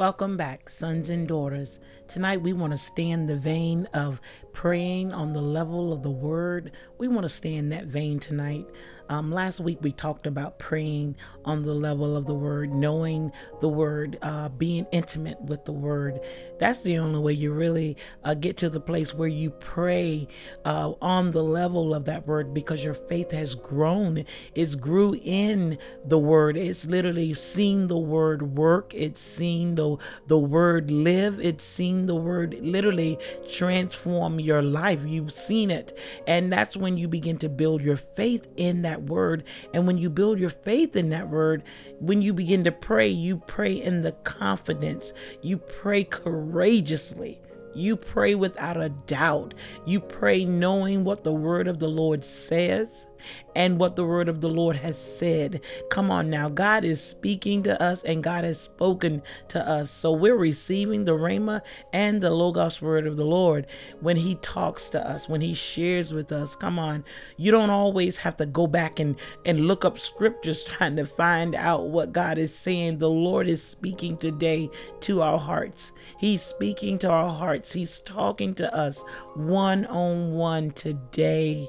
Welcome back, sons and daughters. Tonight we want to stay in the vein of praying on the level of the word. We want to stay in that vein tonight. Um, last week we talked about praying on the level of the word, knowing the word, uh, being intimate with the word. That's the only way you really uh, get to the place where you pray uh, on the level of that word because your faith has grown. It's grew in the word. It's literally seen the word work. It's seen the the word live. It's seen the word literally transform your life. You've seen it, and that's when you begin to build your faith in that word. And when you build your faith in that word, when you begin to pray, you pray in the confidence, you pray courageously. You pray without a doubt. You pray knowing what the word of the Lord says and what the word of the Lord has said. Come on now. God is speaking to us and God has spoken to us. So we're receiving the Rhema and the Logos word of the Lord when He talks to us, when He shares with us. Come on. You don't always have to go back and, and look up scriptures trying to find out what God is saying. The Lord is speaking today to our hearts. He's speaking to our hearts. He's talking to us one on one today.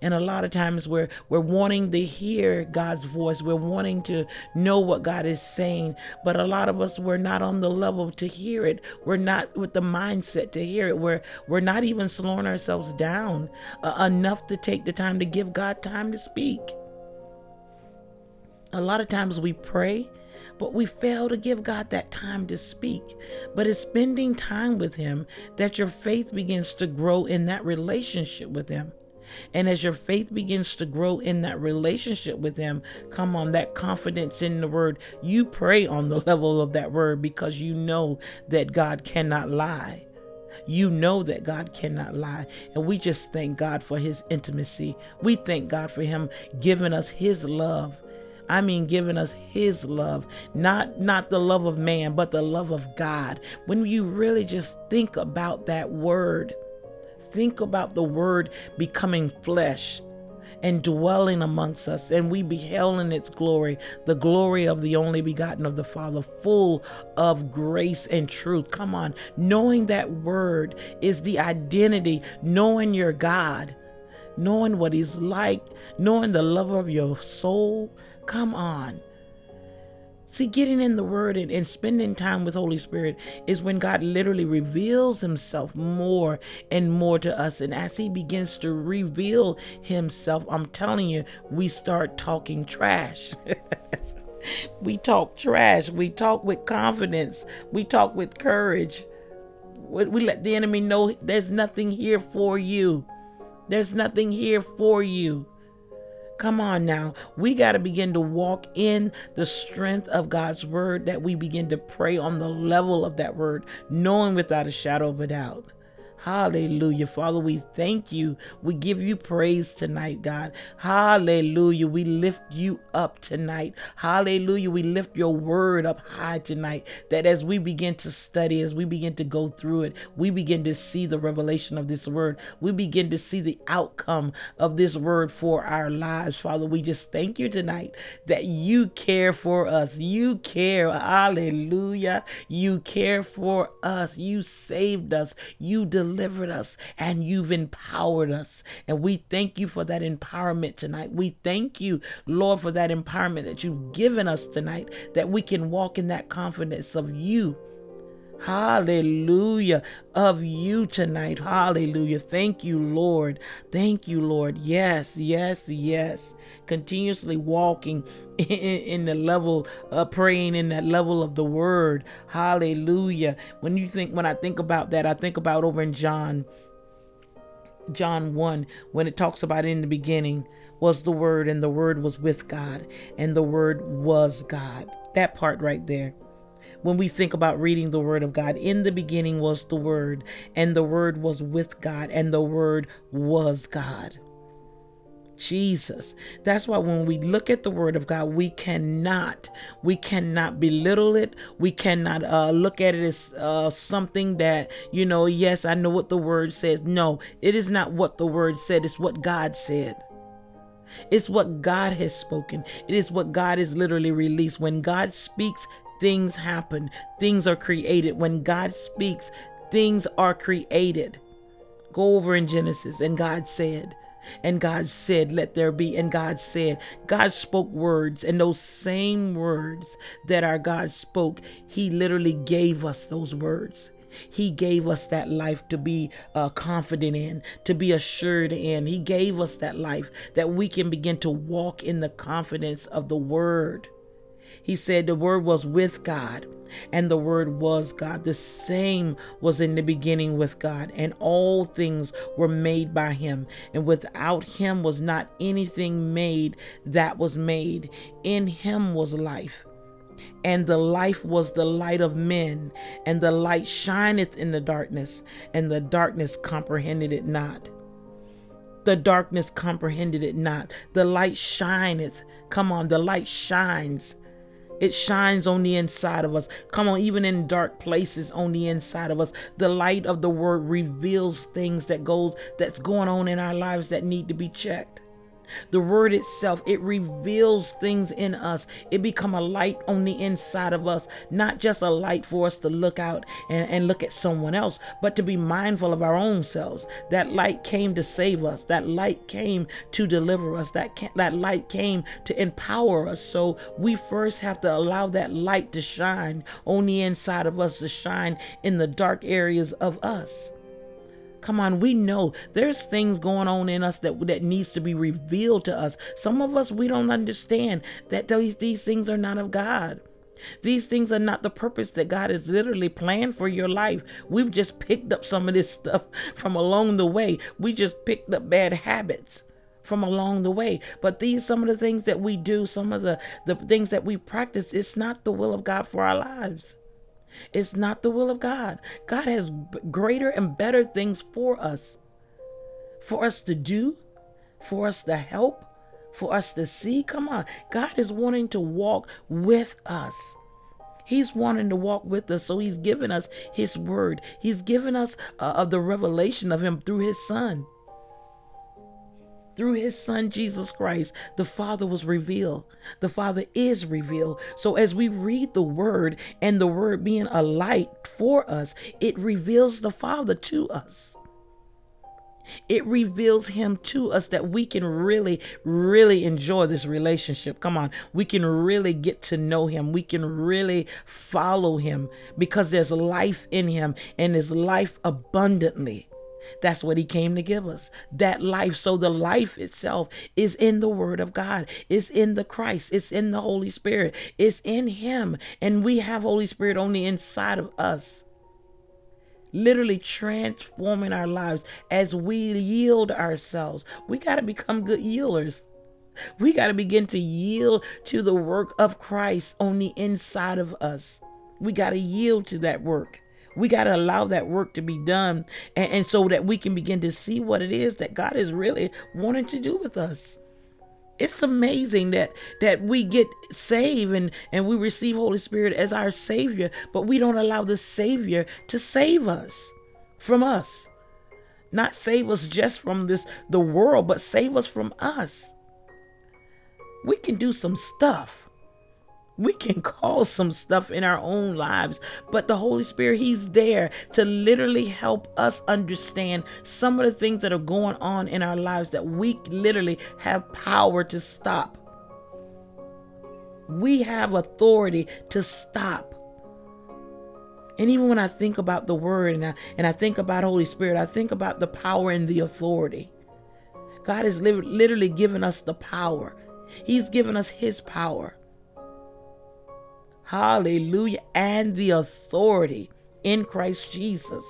And a lot of times we're we're wanting to hear God's voice. We're wanting to know what God is saying. But a lot of us we're not on the level to hear it. We're not with the mindset to hear it. We're we're not even slowing ourselves down uh, enough to take the time to give God time to speak. A lot of times we pray but we fail to give God that time to speak. But it's spending time with Him that your faith begins to grow in that relationship with Him. And as your faith begins to grow in that relationship with Him, come on, that confidence in the Word, you pray on the level of that Word because you know that God cannot lie. You know that God cannot lie. And we just thank God for His intimacy. We thank God for Him giving us His love. I mean giving us his love, not not the love of man, but the love of God. When you really just think about that word, think about the word becoming flesh and dwelling amongst us, and we beheld in its glory the glory of the only begotten of the Father, full of grace and truth. Come on, knowing that word is the identity, knowing your God, knowing what He's like, knowing the love of your soul. Come on. See, getting in the Word and, and, spending time with Holy Spirit is when God literally reveals Himself more and more to us. And as He begins to reveal Himself, I'm telling you, we start talking trash. we talk trash. We talk with confidence. We talk with courage. We let the enemy know there's nothing here for you. There's nothing here for you. Come on now. We got to begin to walk in the strength of God's word, that we begin to pray on the level of that word, knowing without a shadow of a doubt Hallelujah. Father, we thank you. We give you praise tonight, God. Hallelujah. We lift you up tonight. Hallelujah. We lift your word up high tonight. That as we begin to study, as we begin to go through it, we begin to see the revelation of this word. We begin to see the outcome of this word for our lives. Father, we just thank you tonight that you care for us. You care. Hallelujah. You care for us. You saved us. You delivered delivered us and you've empowered us. And we thank you for that empowerment tonight. We thank you, Lord, for that empowerment that you've given us tonight, that we can walk in that confidence of you Hallelujah. Of you tonight. Hallelujah. Thank you, Lord. Thank you, Lord. Yes, yes, yes. Continuously walking in, in the level of praying in that level of the word. Hallelujah. When you think, when I think about that, I think about over in John. John 1, when it talks about in the beginning was the Word, and the Word was with God, and the Word was God. That part right there when we think about reading the Word of God. In the beginning was the Word, and the Word was with God, and the Word was God. Jesus. That's why when we look at the word of God, we cannot, we cannot belittle it. We cannot uh, look at it as uh, something that, you know, yes, I know what the word says. No, it is not what the word said. It's what God said. It's what God has spoken. It is what God has literally released. When God speaks, things happen, things are created. When God speaks, things are created. Go over in Genesis, and God said, and God said, Let there be. And God said, God spoke words, and those same words that our God spoke, He literally gave us those words. He gave us that life to be uh, confident in, to be assured in. He gave us that life that we can begin to walk in the confidence of the Word. He said the Word was with God, and the Word was God. The same was in the beginning with God, and all things were made by Him, and without Him was not anything made that was made. In Him was life and the life was the light of men, and the light shineth in the darkness, and the darkness comprehended it not. The darkness comprehended it not. The light shineth. Come on, the light shines. It shines on the inside of us. Come on, even in dark places on the inside of us. The light of the word reveals things that goes that's going on in our lives that need to be checked. The word itself, it reveals things in us. It become a light on the inside of us, not just a light for us to look out and, and look at someone else, but to be mindful of our own selves. That light came to save us. That light came to deliver us. That ca- that light came to empower us. So we first have to allow that light to shine on the inside of us, to shine in the dark areas of us. Come on, we know there's things going on in us that that needs to be revealed to us. Some of us we don't understand that these these things are not of God. These things are not the purpose that God has literally planned for your life. We've just picked up some of this stuff from along the way. We just picked up bad habits from along the way. But these some of the things that we do, some of the the things that we practice, it's not the will of God for our lives. It's not the will of God. God has greater and better things for us, for us to do, for us to help, for us to see. Come on. God is wanting to walk with us. He's wanting to walk with us, so He's given us His word. He's given us uh, of the revelation of Him through His Son through his son Jesus Christ, the Father was revealed. The Father is revealed. So as we read the word and the word being a light for us, it reveals the Father to us. It reveals him to us that we can really, really enjoy this relationship. Come on, we can really get to know him. We can really follow him because there's life in him and there's life abundantly. That's what he came to give us. That life. So the life itself is in the word of God. It's in the Christ. It's in the Holy Spirit. It's in him. And we have Holy Spirit on the inside of us. Literally transforming our lives as we yield ourselves. We got to become good yielders. We got to begin to yield to the work of Christ on the inside of us. We got to yield to that work. We got to allow that work to be done and, and so that we can begin to see what it is that God is really wanting to do with us. It's amazing that that we get saved and and we receive holy spirit as our savior but we don't allow the savior to save us from us. Not save us just from this the world but save us from us. We can do some stuff we can cause some stuff in our own lives, but the Holy Spirit, He's there to literally help us understand some of the things that are going on in our lives that we literally have power to stop. We have authority to stop. And even when I think about the word and I, and I think about Holy Spirit, I think about the power and the authority. God has literally given us the power. He's given us his power. Hallelujah. And the authority in Christ Jesus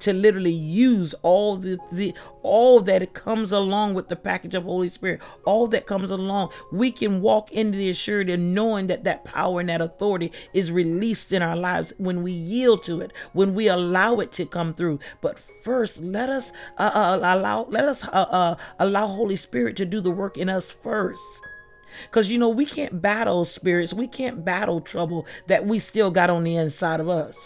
to literally use all the, the all that comes along with the package of Holy Spirit, all that comes along, we can walk into the assurity and knowing that that power and that authority is released in our lives when we yield to it, when we allow it to come through. But first, let us uh, uh, allow let us uh, uh allow Holy Spirit to do the work in us first. Because, you know, we can't battle spirits, we can't battle trouble that we still got on the inside of us.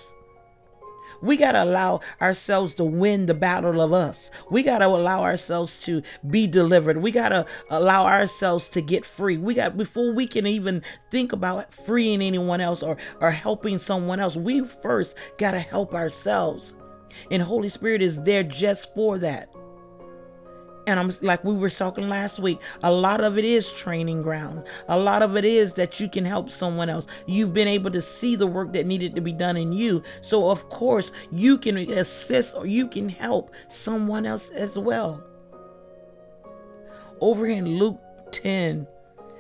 We got to allow ourselves to win the battle of us. We got to allow ourselves to be delivered. We got to allow ourselves to get free. We got, before we can even think about freeing anyone else or, or helping someone else, we first got to help ourselves. And Holy Spirit is there just for that. And I'm like we were talking last week, a lot of it is training ground. A lot of it is that you can help someone else. You've been able to see the work that needed to be done in you. So, of course, you can assist or you can help someone else as well. Over here in Luke 10,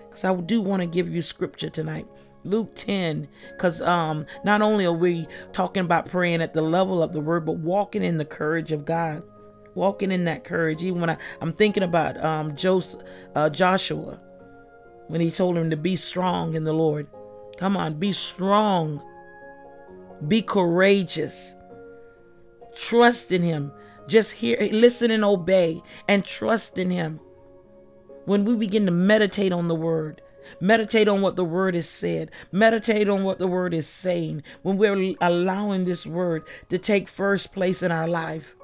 because I do want to give you scripture tonight. Luke 10, because um, not only are we talking about praying at the level of the word, but walking in the courage of God walking in that courage. Even when I, I'm thinking about um, Joseph, uh, Joshua, when he told him to be strong in the Lord. Come on, be strong, be courageous, trust in Him. Just hear, listen, and obey, and trust in Him. When we begin to meditate on the Word, meditate on what the Word is said, meditate on what the Word is saying, when we're allowing this Word to take first place in our life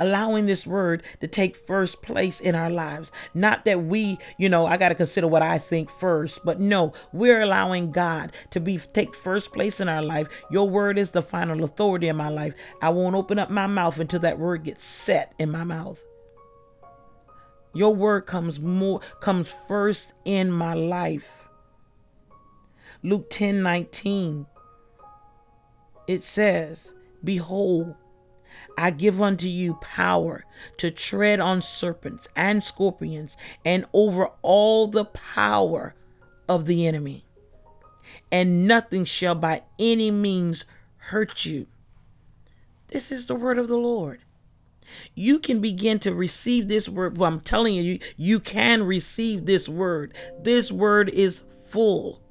allowing this word to take first place in our lives. Not that we, you know, I got to consider what I think first, but no, we're allowing God to be take first place in our life. Your word is the final authority in my life. I won't open up my mouth until that word gets set in my mouth. Your word comes more comes first in my life. Luke 10 19. It says, Behold, I give unto you power to tread on serpents and scorpions and over all the power of the enemy, and nothing shall by any means hurt you. This is the word of the Lord. You can begin to receive this word. Well, I'm telling you, you, can receive this word. This word is full.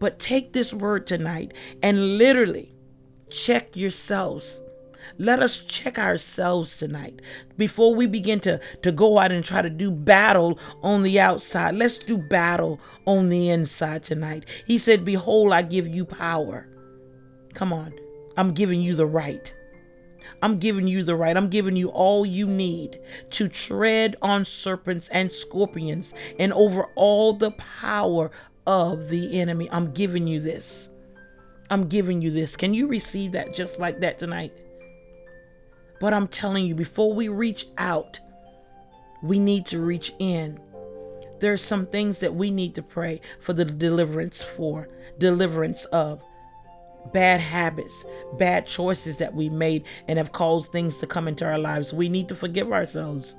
But take this word tonight and literally check yourselves let us check ourselves tonight before we begin to, to go out and try to do battle on the outside. Let's do battle on the inside tonight. He said, Behold, I give you power. Come on, I'm giving you the right. I'm giving you the right. I'm giving you all you need to tread on serpents and scorpions and over all the power of the enemy. I'm giving you this. I'm giving you this. Can you receive that just like that tonight? But I'm telling you, before we reach out, we need to reach in. There's some things that we need to pray for the deliverance for, deliverance of bad habits, bad choices that we made and have caused things to come into our lives. We need to forgive ourselves.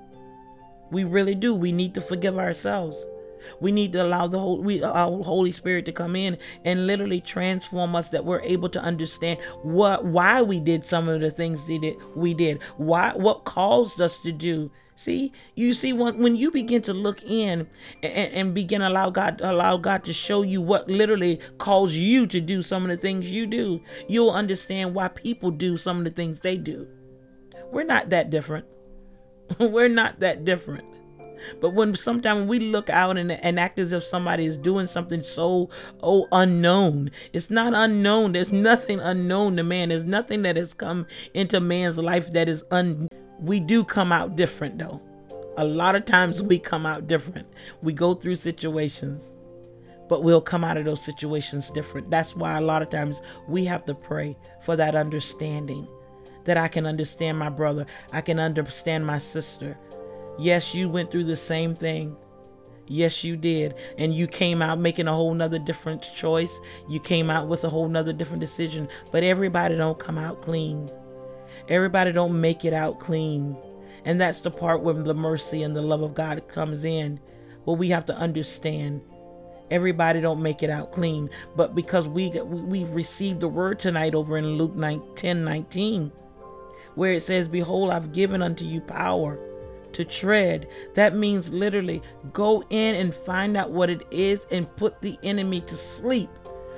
We really do. We need to forgive ourselves. We need to allow the whole we our Holy Spirit to come in and literally transform us that we're able to understand what why we did some of the things that did, we did. Why what caused us to do. See, you see when when you begin to look in and, and begin allow God allow God to show you what literally caused you to do some of the things you do, you'll understand why people do some of the things they do. We're not that different. We're not that different. But when sometimes we look out and, and act as if somebody is doing something so oh unknown, it's not unknown. There's nothing unknown to man. There's nothing that has come into man's life that is un. We do come out different though. A lot of times we come out different. We go through situations, but we'll come out of those situations different. That's why a lot of times we have to pray for that understanding that I can understand my brother, I can understand my sister, Yes, you went through the same thing. Yes, you did. And you came out making a whole nother different choice. You came out with a whole nother different decision. But everybody don't come out clean. Everybody don't make it out clean. And that's the part where the mercy and the love of God comes in. Well, we have to understand. Everybody don't make it out clean. But because we, we've received the word tonight over in Luke 9, 10, 19, where it says, Behold, I've given unto you power to tread. That means literally go in and find out what it is and put the enemy to sleep.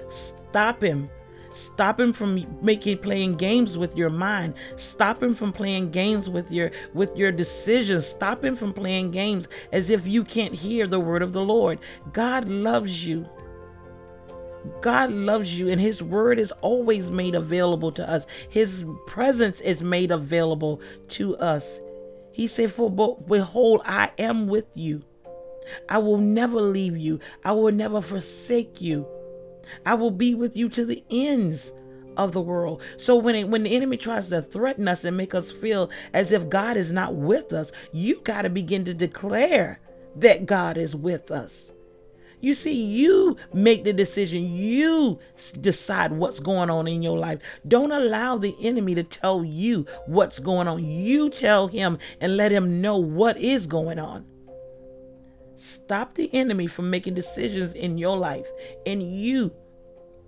Stop him. Stop him from making playing games with your mind. Stop him from playing games with your with your decisions. Stop him from playing games as if you can't hear the word of the Lord. God loves you. God loves you and his word is always made available to us. His presence is made available to us. He said, For behold, I am with you. I will never leave you. I will never forsake you. I will be with you to the ends of the world. So when it, when the enemy tries to threaten us and make us feel as if God is not with us, you got to begin to declare that God is with us. You see, you make the decision. You decide what's going on in your life. Don't allow the enemy to tell you what's going on. You tell him and let him know what is going on. Stop the enemy from making decisions in your life. And you,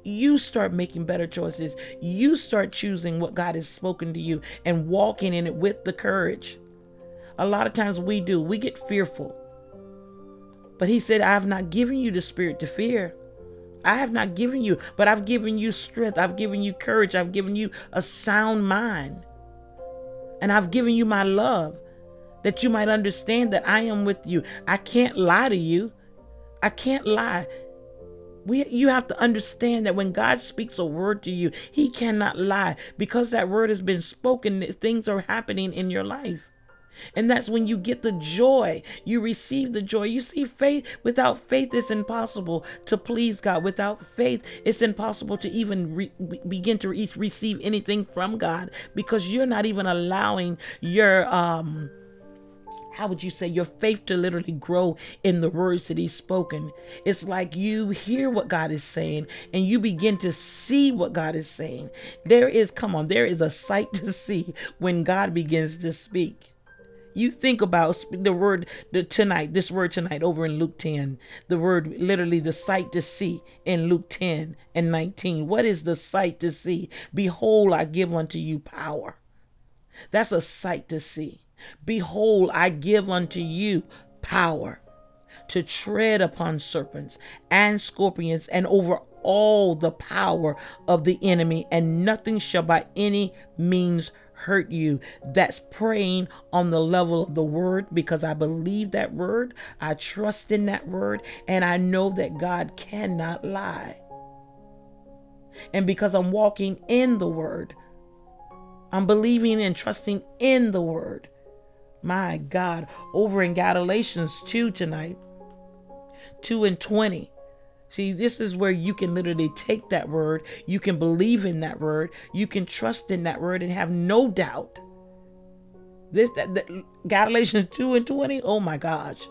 you start making better choices. You start choosing what God has spoken to you and walking in it with the courage. A lot of times we do, we get fearful. But he said, I have not given you the spirit to fear. I have not given you, but I've given you strength. I've given you courage. I've given you a sound mind. And I've given you my love that you might understand that I am with you. I can't lie to you. I can't lie. We, you have to understand that when God speaks a word to you, He cannot lie because that word has been spoken. Things are happening in your life. And that's when you get the joy. You receive the joy. You see, faith, without faith, it's impossible to please God. Without faith, it's impossible to even re- begin to re- receive anything from God because you're not even allowing your, um, how would you say your faith to literally grow in the words that he's spoken it's like you hear what god is saying and you begin to see what god is saying there is come on there is a sight to see when god begins to speak you think about the word the tonight this word tonight over in luke 10 the word literally the sight to see in luke 10 and 19 what is the sight to see? Behold i give unto you power. That's a sight to see. Behold, I give unto you power to tread upon serpents and scorpions and over all the power of the enemy, and nothing shall by any means hurt you. That's praying on the level of the word because I believe that word, I trust in that word, and I know that God cannot lie. And because I'm walking in the word, I'm believing and trusting in the word. My God, over in Galatians 2 tonight, 2 and 20. See, this is where you can literally take that word, you can believe in that word, you can trust in that word and have no doubt. This that, that Galatians 2 and 20, oh my gosh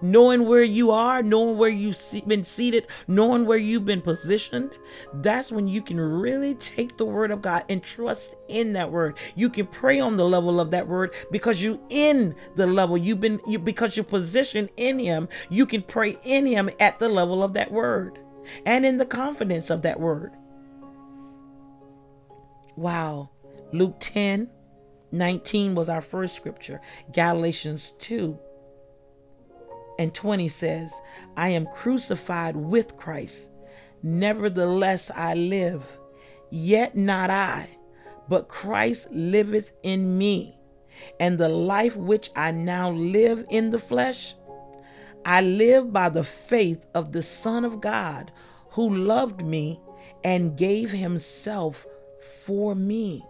knowing where you are, knowing where you've been seated, knowing where you've been positioned, that's when you can really take the word of God and trust in that word. You can pray on the level of that word because you in the level you've been you because you're positioned in him, you can pray in him at the level of that word and in the confidence of that word. Wow. Luke 10 19 was our first scripture. Galatians 2 and 20 says, I am crucified with Christ. Nevertheless, I live, yet not I, but Christ liveth in me. And the life which I now live in the flesh, I live by the faith of the Son of God, who loved me and gave himself for me.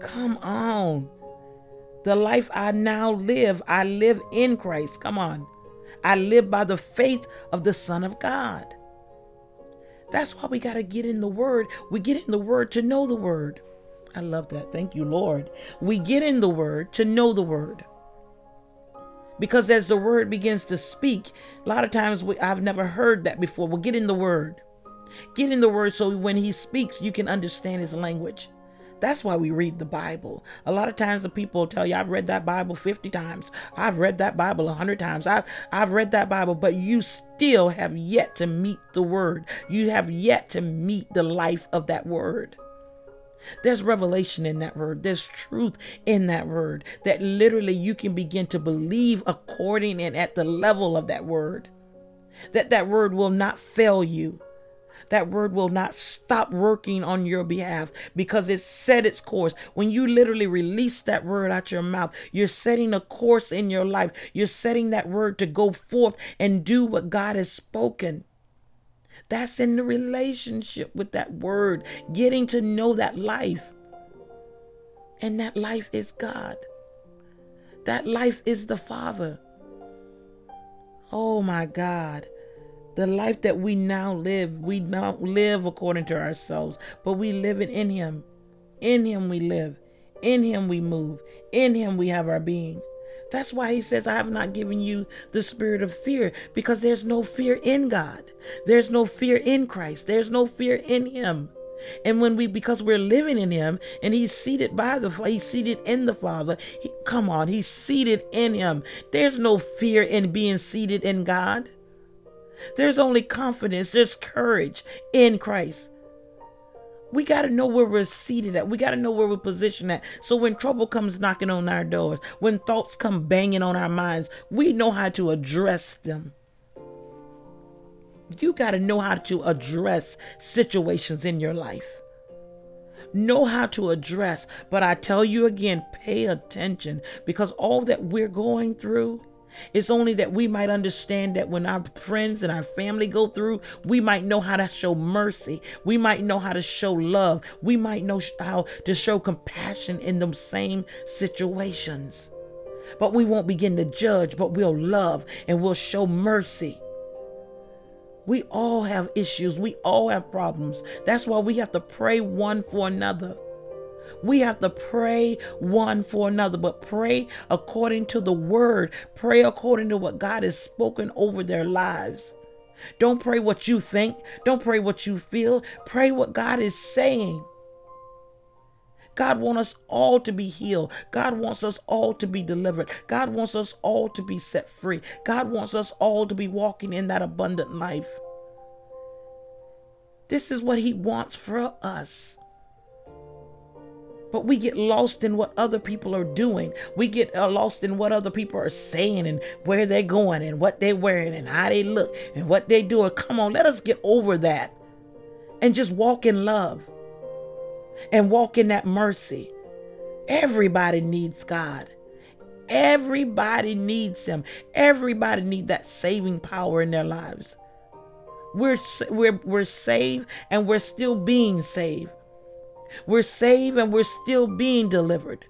Come on. The life I now live, I live in Christ. Come on. I live by the faith of the Son of God. That's why we got to get in the Word. We get in the Word to know the Word. I love that. Thank you, Lord. We get in the Word to know the Word. Because as the Word begins to speak, a lot of times we, I've never heard that before. Well, get in the Word. Get in the Word so when He speaks, you can understand His language. That's why we read the Bible. A lot of times the people tell you, I've read that Bible 50 times. I've read that Bible 100 times. I've, I've read that Bible, but you still have yet to meet the word. You have yet to meet the life of that word. There's revelation in that word. There's truth in that word that literally you can begin to believe according and at the level of that word. That that word will not fail you that word will not stop working on your behalf because it set its course. When you literally release that word out your mouth, you're setting a course in your life. You're setting that word to go forth and do what God has spoken. That's in the relationship with that word, getting to know that life. And that life is God. That life is the Father. Oh my God. The life that we now live, we don't live according to ourselves, but we live it in Him. In Him we live. In Him we move. In Him we have our being. That's why he says, I have not given you the spirit of fear, because there's no fear in God. There's no fear in Christ. There's no fear in Him. And when we, because we're living in Him and He's seated by the, He's seated in the Father, he, come on, He's seated in Him. There's no fear in being seated in God. There's only confidence, there's courage in Christ. We got to know where we're seated at. We got to know where we're positioned at. So when trouble comes knocking on our doors, when thoughts come banging on our minds, we know how to address them. You got to know how to address situations in your life. Know how to address. But I tell you again, pay attention because all that we're going through it's only that we might understand that when our friends and our family go through, we might know how to show mercy. We might know how to show love. We might know how to show compassion in those same situations. But we won't begin to judge, but we'll love and we'll show mercy. We all have issues. We all have problems. That's why we have to pray one for another. We have to pray one for another, but pray according to the word. Pray according to what God has spoken over their lives. Don't pray what you think. Don't pray what you feel. Pray what God is saying. God wants us all to be healed. God wants us all to be delivered. God wants us all to be set free. God wants us all to be walking in that abundant life. This is what He wants for us. But we get lost in what other people are doing. We get uh, lost in what other people are saying and where they're going and what they're wearing and how they look and what they do. Come on, let us get over that and just walk in love and walk in that mercy. Everybody needs God. Everybody needs Him. Everybody needs that saving power in their lives. We're, we're, we're saved and we're still being saved. We're saved and we're still being delivered.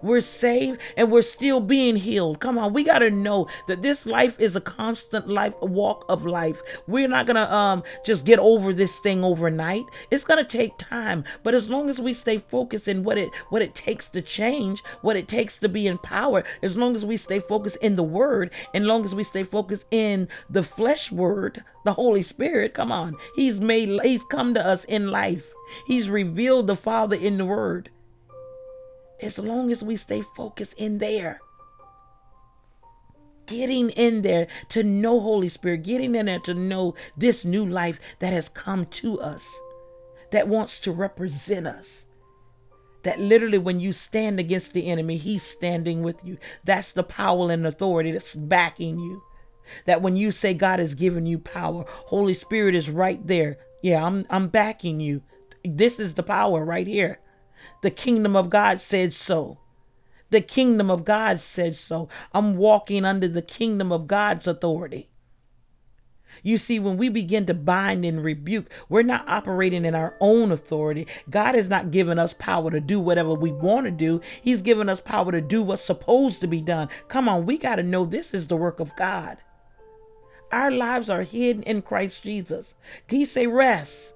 We're saved and we're still being healed. Come on, we got to know that this life is a constant life walk of life. We're not going to um just get over this thing overnight. It's going to take time, but as long as we stay focused in what it what it takes to change, what it takes to be empowered, as long as we stay focused in the word, and long as we stay focused in the flesh word, the Holy Spirit, come on. He's made he's come to us in life. He's revealed the Father in the Word. As long as we stay focused in there, getting in there to know Holy Spirit, getting in there to know this new life that has come to us, that wants to represent us. That literally, when you stand against the enemy, he's standing with you. That's the power and authority that's backing you. That when you say God has given you power, Holy Spirit is right there. Yeah, I'm I'm backing you. This is the power right here. The kingdom of God said so. The kingdom of God said so. I'm walking under the kingdom of God's authority. You see, when we begin to bind and rebuke, we're not operating in our own authority. God has not given us power to do whatever we want to do. He's given us power to do what's supposed to be done. Come on, we got to know this is the work of God. Our lives are hidden in Christ Jesus. He say rest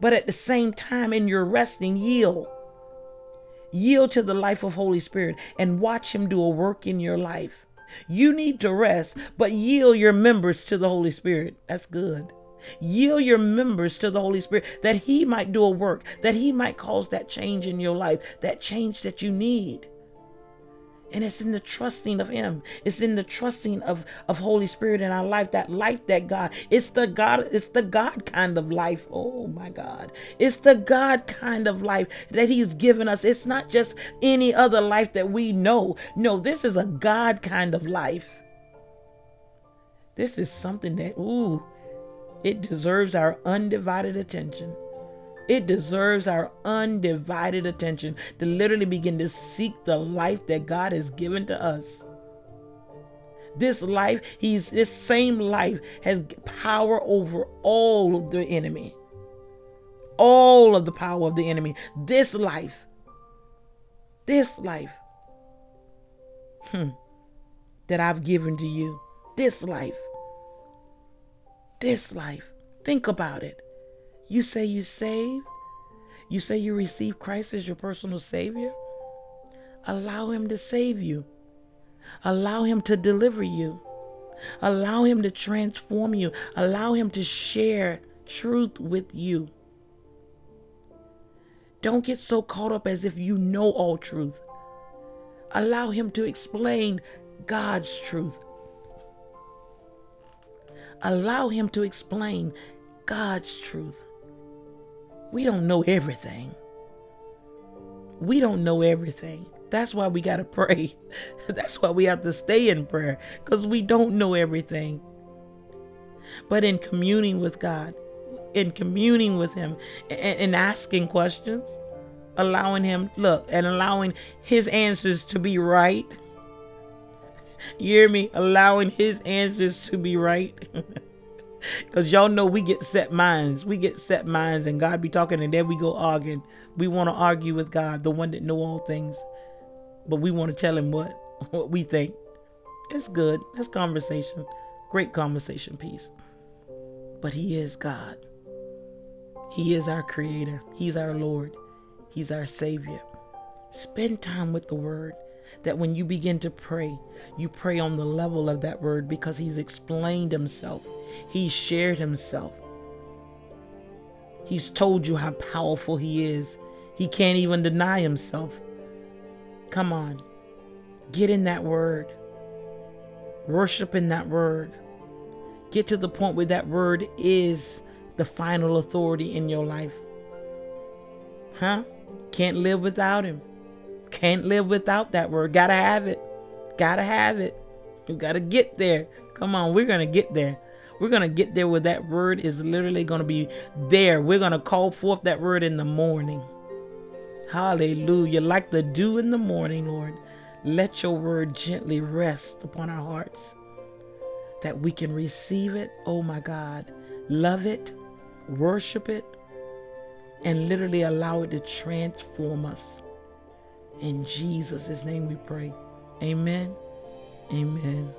but at the same time, in your resting, yield. Yield to the life of Holy Spirit and watch Him do a work in your life. You need to rest, but yield your members to the Holy Spirit. That's good. Yield your members to the Holy Spirit that He might do a work, that He might cause that change in your life, that change that you need. And it's in the trusting of Him. It's in the trusting of, of Holy Spirit in our life. That life that God. It's the God, it's the God kind of life. Oh my God. It's the God kind of life that He's given us. It's not just any other life that we know. No, this is a God kind of life. This is something that, ooh, it deserves our undivided attention. It deserves our undivided attention to literally begin to seek the life that God has given to us. This life, he's this same life has power over all of the enemy. All of the power of the enemy. This life. This life. Hmm. That I've given to you. This life. This life. Think about it. You say you saved. You say you receive Christ as your personal Savior. Allow Him to save you. Allow Him to deliver you. Allow Him to transform you. Allow Him to share truth with you. Don't get so caught up as if you know all truth. Allow Him to explain God's truth. Allow Him to explain God's truth. We don't know everything. We don't know everything. That's why we got to pray. That's why we have to stay in prayer because we don't know everything. But in communing with God, in communing with Him, and, and asking questions, allowing Him, look, and allowing His answers to be right. You hear me? Allowing His answers to be right. Because y'all know we get set minds. We get set minds, and God be talking, and then we go arguing. We want to argue with God, the one that know all things but we want to tell him what what we think. It's good. It's conversation. Great conversation piece. But he is God. He is our creator. He's our Lord. He's our savior. Spend time with the word that when you begin to pray, you pray on the level of that word because he's explained himself. He's shared himself. He's told you how powerful he is. He can't even deny himself. Come on. Get in that word. Worship in that word. Get to the point where that word is the final authority in your life. Huh? Can't live without him. Can't live without that word. Gotta have it. Gotta have it. You gotta get there. Come on, we're gonna get there. We're gonna get there where that word is literally gonna be there. We're gonna call forth that word in the morning. Hallelujah. Like the dew in the morning, Lord, let your word gently rest upon our hearts that we can receive it. Oh my God. Love it, worship it, and literally allow it to transform us. In Jesus' name we pray. Amen. Amen.